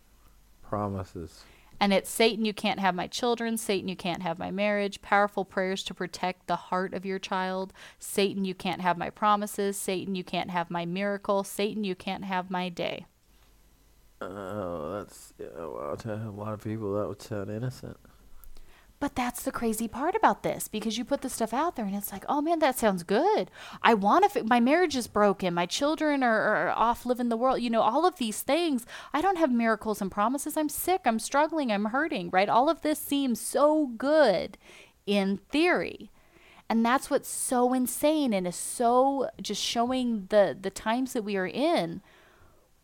promises. And it's Satan, you can't have my children. Satan, you can't have my marriage. Powerful prayers to protect the heart of your child. Satan, you can't have my promises. Satan, you can't have my miracle. Satan, you can't have my day. Oh, that's yeah, well, to a lot of people that would sound innocent. But that's the crazy part about this because you put the stuff out there and it's like, oh man, that sounds good. I want to, fi- my marriage is broken. My children are, are off living the world. You know, all of these things. I don't have miracles and promises. I'm sick. I'm struggling. I'm hurting, right? All of this seems so good in theory. And that's what's so insane and is so just showing the, the times that we are in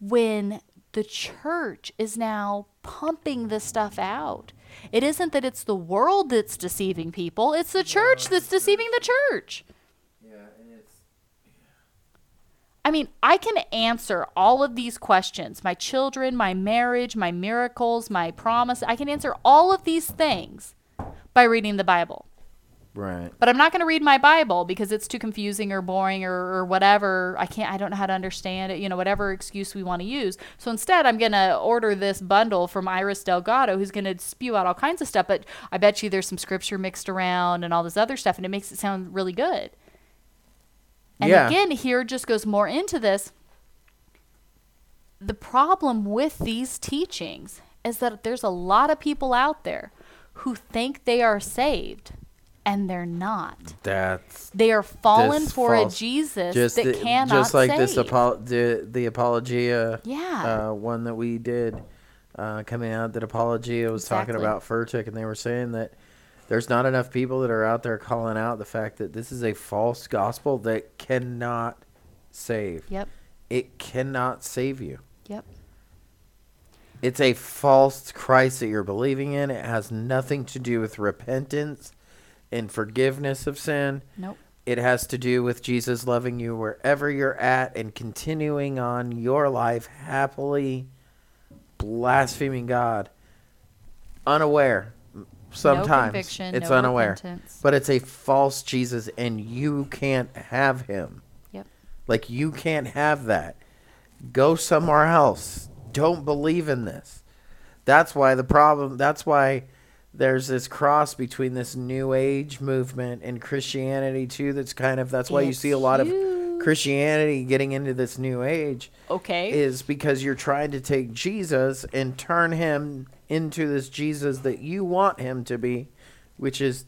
when the church is now pumping this stuff out. It isn't that it's the world that's deceiving people, it's the church that's deceiving the church. Yeah, and it's I mean, I can answer all of these questions my children, my marriage, my miracles, my promise. I can answer all of these things by reading the Bible. Right. but I'm not going to read my Bible because it's too confusing or boring or, or whatever. I can't, I don't know how to understand it, you know, whatever excuse we want to use. So instead, I'm going to order this bundle from Iris Delgado, who's going to spew out all kinds of stuff. But I bet you there's some scripture mixed around and all this other stuff, and it makes it sound really good. And Yeah. again, here just goes more into this. The problem with these teachings is that there's a lot of people out there who think they are saved and they're not. That's They are fallen for false- a Jesus just that the- cannot just like save. this apo- the the apologia Yeah. uh, one that we did uh, coming out that apologia was talking about Furtick and they were saying that there's not enough people that are out there calling out the fact that this is a false gospel that cannot save. Yep. It cannot save you. Yep. It's a false Christ that you're believing in. It has nothing to do with repentance and forgiveness of sin. Nope. It has to do with Jesus loving you wherever you're at and continuing on your life happily blaspheming God. Unaware. Sometimes conviction, it's no unaware. repentance. But it's a false Jesus and you can't have him. Yep. Like you can't have that. Go somewhere else. Don't believe in this. That's why the problem that's why there's this cross between this new age movement and Christianity too that's kind of that's why you see a lot of. Christianity getting into this new age Okay. is because you're trying to take Jesus and turn him into this Jesus that you want him to be, which is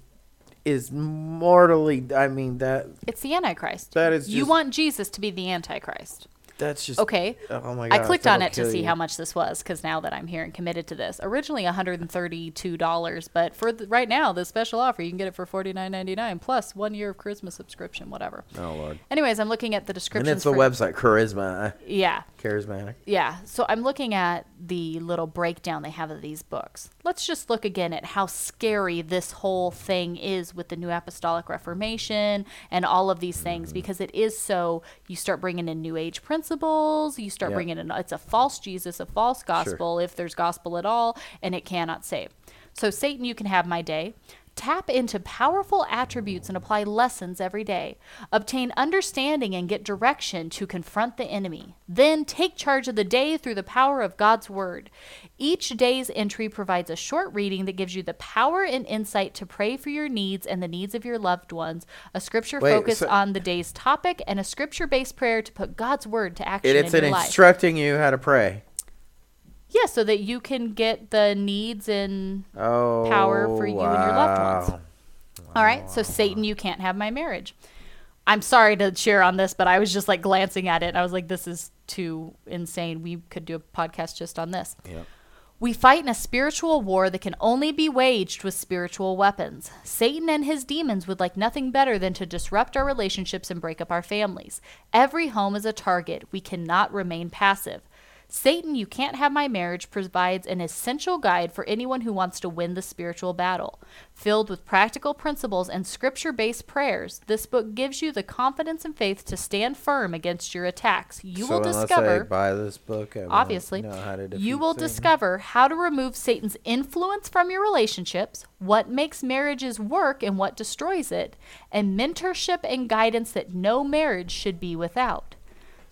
is mortally I mean that it's the Antichrist. That is you want Jesus to be the Antichrist. That's just Okay. Oh my god! I clicked on it to kill see you. how much this was because now that I'm here and committed to this, originally $132, but for the, right now, the special offer, you can get it for $49.99 plus one year of charisma subscription, whatever. Oh lord. Anyways, I'm looking at the description. And it's the for, website charisma Yeah. charismatic. Yeah. So I'm looking at the little breakdown they have of these books. Let's just look again at how scary this whole thing is with the New Apostolic Reformation and all of these things Mm-hmm. because it is so you start bringing in New Age principles, you start bringing in it's a false Jesus, a false gospel if there's gospel at all, and it cannot save. So Satan, you can have my day. Tap into powerful attributes and apply lessons every day. Obtain understanding and get direction to confront the enemy. Then take charge of the day through the power of God's Word. Each day's entry provides a short reading that gives you the power and insight to pray for your needs and the needs of your loved ones, a scripture Wait, focused so- on the day's topic, and a scripture based prayer to put God's Word to action It, it's in your life. instructing you how to pray. Yeah, so that you can get the needs and Oh, Power for you and your loved ones. Oh, wow. All right, so Satan, you can't have my marriage. I'm sorry to share on this, but I was just like glancing at it. And I was like, this is too insane. We could do a podcast just on this. Yep. We fight in a spiritual war that can only be waged with spiritual weapons. Satan and his demons would like nothing better than to disrupt our relationships and break up our families. Every home is a target. We cannot remain passive. Satan, You Can't Have My Marriage provides an essential guide for anyone who wants to win the spiritual battle. Filled with practical principles and scripture based prayers, this book gives you the confidence and faith to stand firm against your attacks. You so will discover I buy this book, I obviously know how to you will Satan. discover how to remove satan's influence from your relationships what makes marriages work and what destroys it and mentorship and guidance that no marriage should be without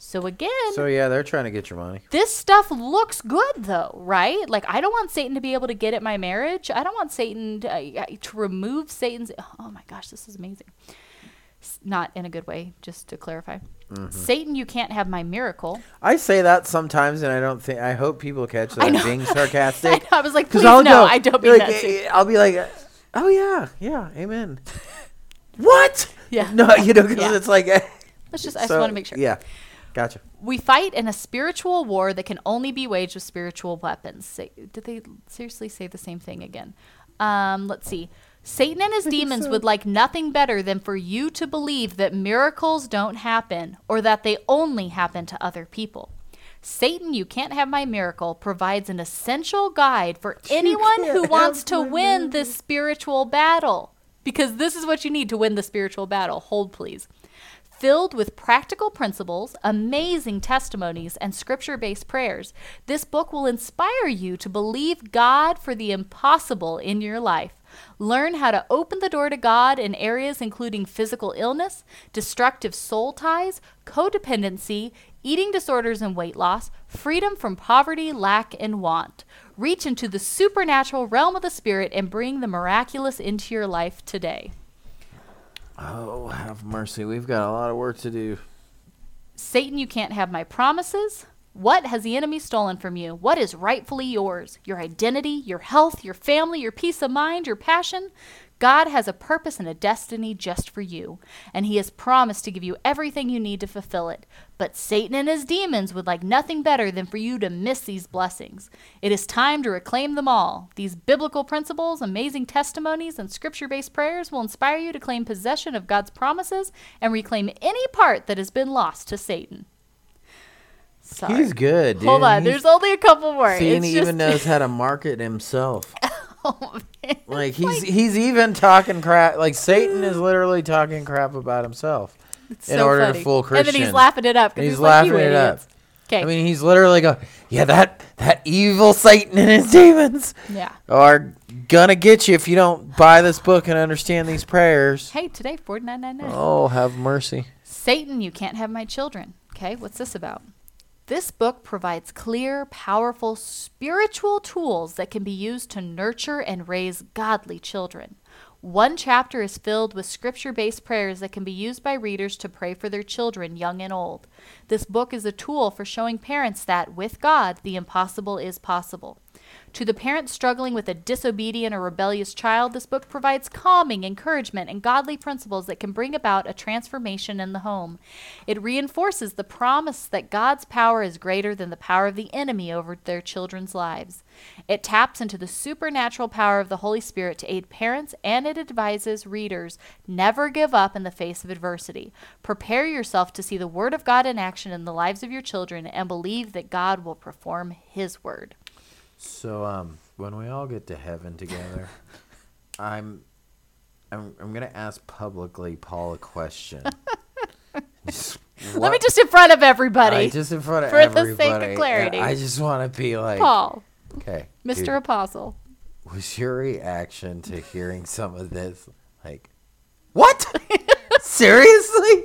so again So yeah, they're trying to get your money. this stuff looks good though right like i don't want satan to be able to get at my marriage i don't want satan to, uh, to remove satan's oh my gosh this is amazing not in a good way just to clarify Mm-hmm. satan you can't have my miracle I say that sometimes, and I don't think. I hope people catch that I I'm being sarcastic. I was like, please I'll no, go- I don't be mean like, that. too. I'll be like, oh yeah, yeah, amen. what? Yeah. No, you know, because Yeah. it's like. Let's just, I just want to make sure. Yeah, gotcha. We fight in a spiritual war that can only be waged with spiritual weapons. Say, did they seriously say the same thing again? Um, let's see. Satan and his demons would like nothing better than for you to believe that miracles don't happen or that they only happen to other people. Satan, You Can't Have My Miracle provides an essential guide for anyone who wants to my win this spiritual battle. Because this is what you need to win the spiritual battle. Hold, please filled with practical principles, amazing testimonies, and scripture based prayers. This book will inspire you to believe God for the impossible in your life. Learn how to open the door to God in areas including physical illness, destructive soul ties, codependency, eating disorders and weight loss, freedom from poverty, lack, and want. Reach into the supernatural realm of the Spirit and bring the miraculous into your life today. Oh, have mercy. We've got a lot of work to do. Satan, you can't have my promises. What has the enemy stolen from you? What is rightfully yours? Your identity, your health, your family, your peace of mind, your passion? God has a purpose and a destiny just for you, and He has promised to give you everything you need to fulfill it. But Satan and his demons would like nothing better than for you to miss these blessings. It is time to reclaim them all. These biblical principles, amazing testimonies, and scripture based prayers will inspire you to claim possession of God's promises and reclaim any part that has been lost to Satan. Sorry. He's good, dude. Hold on, He's- there's only a couple more. See, he just- even knows how to market himself. Oh, man. Like he's he's even talking crap. Like Satan is literally talking crap about himself in so order funny. to fool And then he's laughing it up. He's he's, like, "You laughing it up. Okay. I mean, he's literally going, "Yeah, that that evil Satan and his demons yeah. are gonna get you if you don't buy this book and understand these prayers." Hey, today forty nine nine nine. Oh, have mercy. Satan, you can't have my children. Okay, what's this about? This book provides clear, powerful spiritual tools that can be used to nurture and raise godly children. One chapter is filled with scripture based prayers that can be used by readers to pray for their children, young and old. This book is a tool for showing parents that, with God, the impossible is possible. To the parent struggling with a disobedient or rebellious child, this book provides calming encouragement and godly principles that can bring about a transformation in the home. It reinforces the promise that God's power is greater than the power of the enemy over their children's lives. It taps into the supernatural power of the Holy Spirit to aid parents and it advises readers never give up in the face of adversity. Prepare yourself to see the Word of God in action in the lives of your children and believe that God will perform His Word. So, um, when we all get to heaven together, I'm, I'm, I'm gonna ask publicly Paul a question. Just Let me just in front of everybody. I just in front of for the everybody. sake of clarity. I just want to be like, Paul, okay, Mr. dude, Apostle. was your reaction to hearing some of this like, what? Seriously?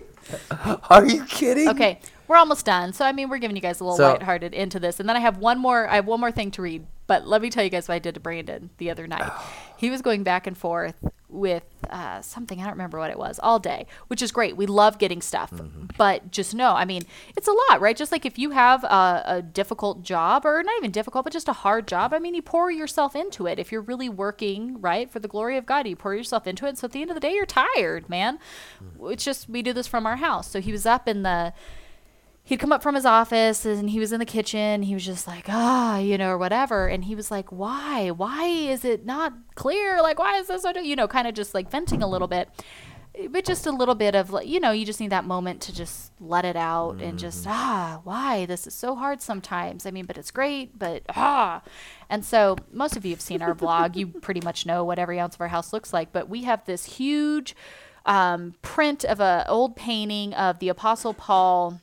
Are you kidding? Okay, we're almost done. So I mean, we're giving you guys a little So- lighthearted into this, and then I have one more. I have one more thing to read. But let me tell you guys what I did to Brandon the other night. he was going back and forth with uh, something I don't remember what it was all day, which is great. We love getting stuff, Mm-hmm. but just know, I mean, it's a lot, right? Just like if you have a, a difficult job, or not even difficult, but just a hard job. I mean, you pour yourself into it. If you're really working right for the glory of God, you pour yourself into it. So at the end of the day, you're tired, man. Mm. It's just we do this from our house. So he was up in the he'd come up from his office and he was in the kitchen. He was just like, ah, you know, or whatever. And he was like, why? Why is it not clear? Like, why is this so, you know, kind of just like venting a little bit. But just a little bit of, like, you know, you just need that moment to just let it out and just, ah, why? This is so hard sometimes. I mean, but it's great, but ah. And so most of you have seen our vlog. You pretty much know what every ounce of our house looks like. But we have this huge um, print of a old painting of the Apostle Paul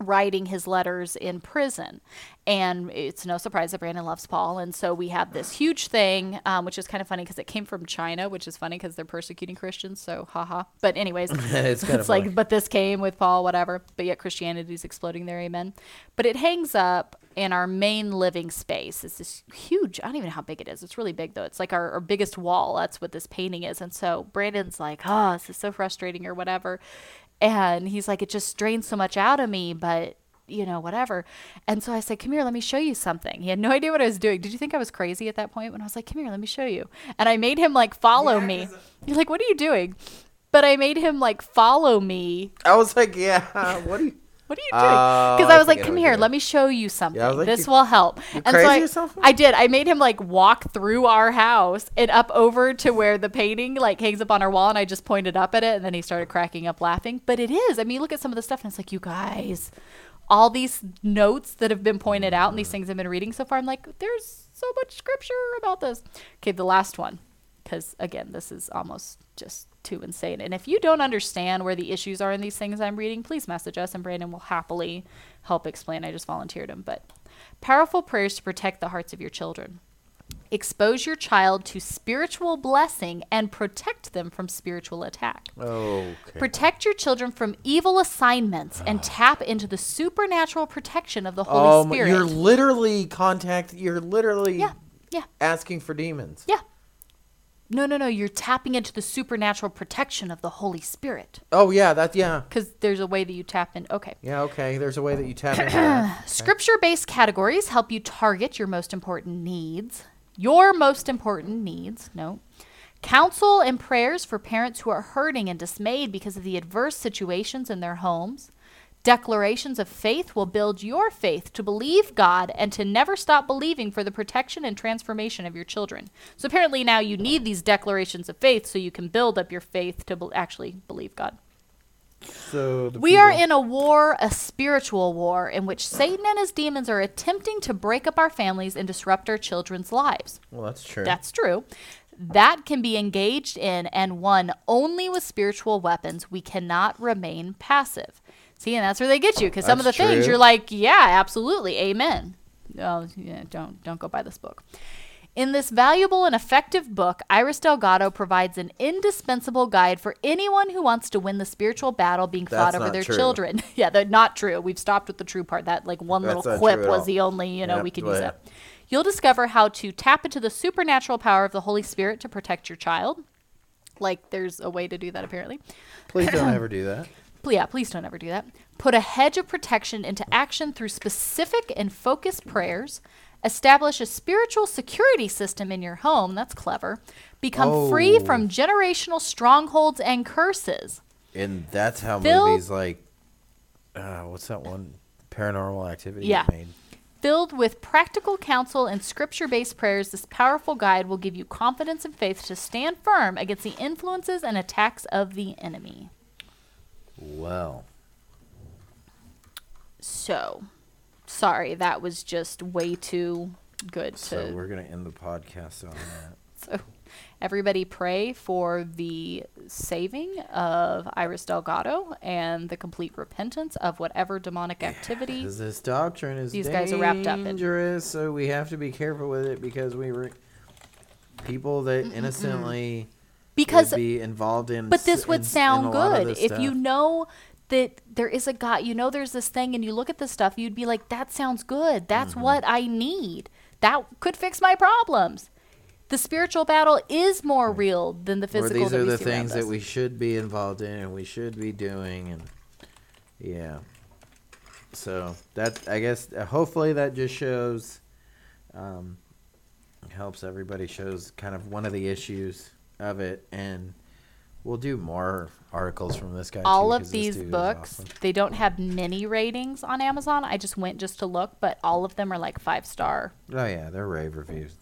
writing his letters in prison. And it's no surprise that Brandon loves Paul. And so we have this huge thing, um, which is kind of funny because it came from China, which is funny because they're persecuting Christians. So, haha. But, anyways, It's kinda like, funny. but this came with Paul, whatever. But yet Christianity's exploding there, amen. But it hangs up in our main living space. It's this huge, I don't even know how big it is. It's really big though. It's like our, our biggest wall. That's what this painting is. And so Brandon's like, oh, this is so frustrating or whatever. And he's like, it just drains so much out of me, but you know, whatever. And so I said, come here, let me show you something. He had no idea what I was doing. Did you think I was crazy at that point when I was like, come here, let me show you? And I made him like follow me. You're like, what are you doing? But I made him like follow me I was like, yeah. What are you? What are you doing? Because I I was like, come here, let me show you something. like, this will help. and crazy so I? I did. I made him like walk through our house and up over to where the painting like hangs up on our wall, and I just pointed up at it, and then he started cracking up laughing. But it is. I mean, look at some of the stuff, and it's like, you guys, all these notes that have been pointed out and these things I've been reading so far. I'm like, there's so much scripture about this. Okay, the last one because again this is almost just too insane and if you don't understand where the issues are in these things i'm reading please message us and brandon will happily help explain i just volunteered him but powerful prayers to protect the hearts of your children expose your child to spiritual blessing and protect them from spiritual attack. Okay. Protect your children from evil assignments and ah. tap into the supernatural protection of the Holy um, my- Spirit. you're literally contact. You're literally yeah, yeah, asking for demons. yeah. No, no, no. You're tapping into the supernatural protection of the Holy Spirit. Oh yeah, that yeah. Because there's a way that you tap in. Okay. Yeah, okay. There's a way that you tap in. that. Scripture based categories help you target your most important needs. Your most important needs, no. Counsel and prayers for parents who are hurting and dismayed because of the adverse situations in their homes. Declarations of faith will build your faith to believe God and to never stop believing for the protection and transformation of your children. So apparently now you need these declarations of faith so you can build up your faith to be- actually believe God. So the We are in a war, a spiritual war, in which Satan and his demons are attempting to break up our families and disrupt our children's lives. Well, that's true. That's true. That can be engaged in and won only with spiritual weapons. We cannot remain passive. See, and that's where they get you because some of the That's things you're like, yeah, absolutely, amen. No, yeah, don't don't go buy this book. In this valuable and effective book, Iris Delgado provides an indispensable guide for anyone who wants to win the spiritual battle being fought That's over their true. children. yeah, they're not true. We've stopped with the true part. That like one That's little clip was the only, you know, Yep, we could use ahead. that. You'll discover how to tap into the supernatural power of the Holy Spirit to protect your child. Like there's a way to do that apparently. Please don't ever do that. Yeah, please don't ever do that. Put a hedge of protection into action through specific and focused prayers. Establish a spiritual security system in your home. That's clever. Become free Oh. from generational strongholds and curses. And that's how movies like, uh, what's that one? Paranormal Activity. Yeah. Made. Filled with practical counsel and scripture based prayers, this powerful guide will give you confidence and faith to stand firm against the influences and attacks of the enemy. Well, So, sorry, that was just way too good to. so we're gonna end the podcast on that. So everybody pray for the saving of Iris Delgado and the complete repentance of whatever demonic activity. Because this doctrine is These guys are wrapped up in. dangerous, so we have to be careful with it because we were people that innocently Because be involved in. but this would in sound of good if you know that there is a God, you know there's this thing and you look at this stuff, you'd be like that sounds good. That's Mm-hmm. what I need. That could fix my problems. The spiritual battle is more real than the Or physical these are the things that we should be involved in and we should be doing, and yeah. So that I guess uh, hopefully that just shows, um, helps everybody shows kind of one of the issues of it, and we'll do more articles from this guy. all too, of these books awesome. they don't have many ratings on amazon i just went just to look but all of them are like five star Oh yeah, they're rave reviews.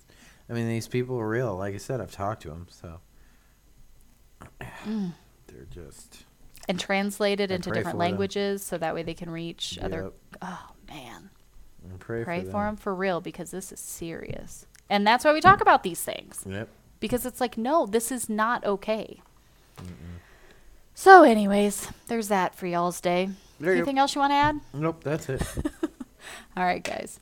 I mean, these people are real. Like I said, I've talked to them, so Mm. they're just. and translated into different for them. languages so that way they can reach other oh man I pray, pray for for them. them for real because this is serious and that's why we talk about these things Yep. Because it's like no this is not okay. So anyways there's that for y'all's day. There you anything else you want to add? Nope, that's it. all right guys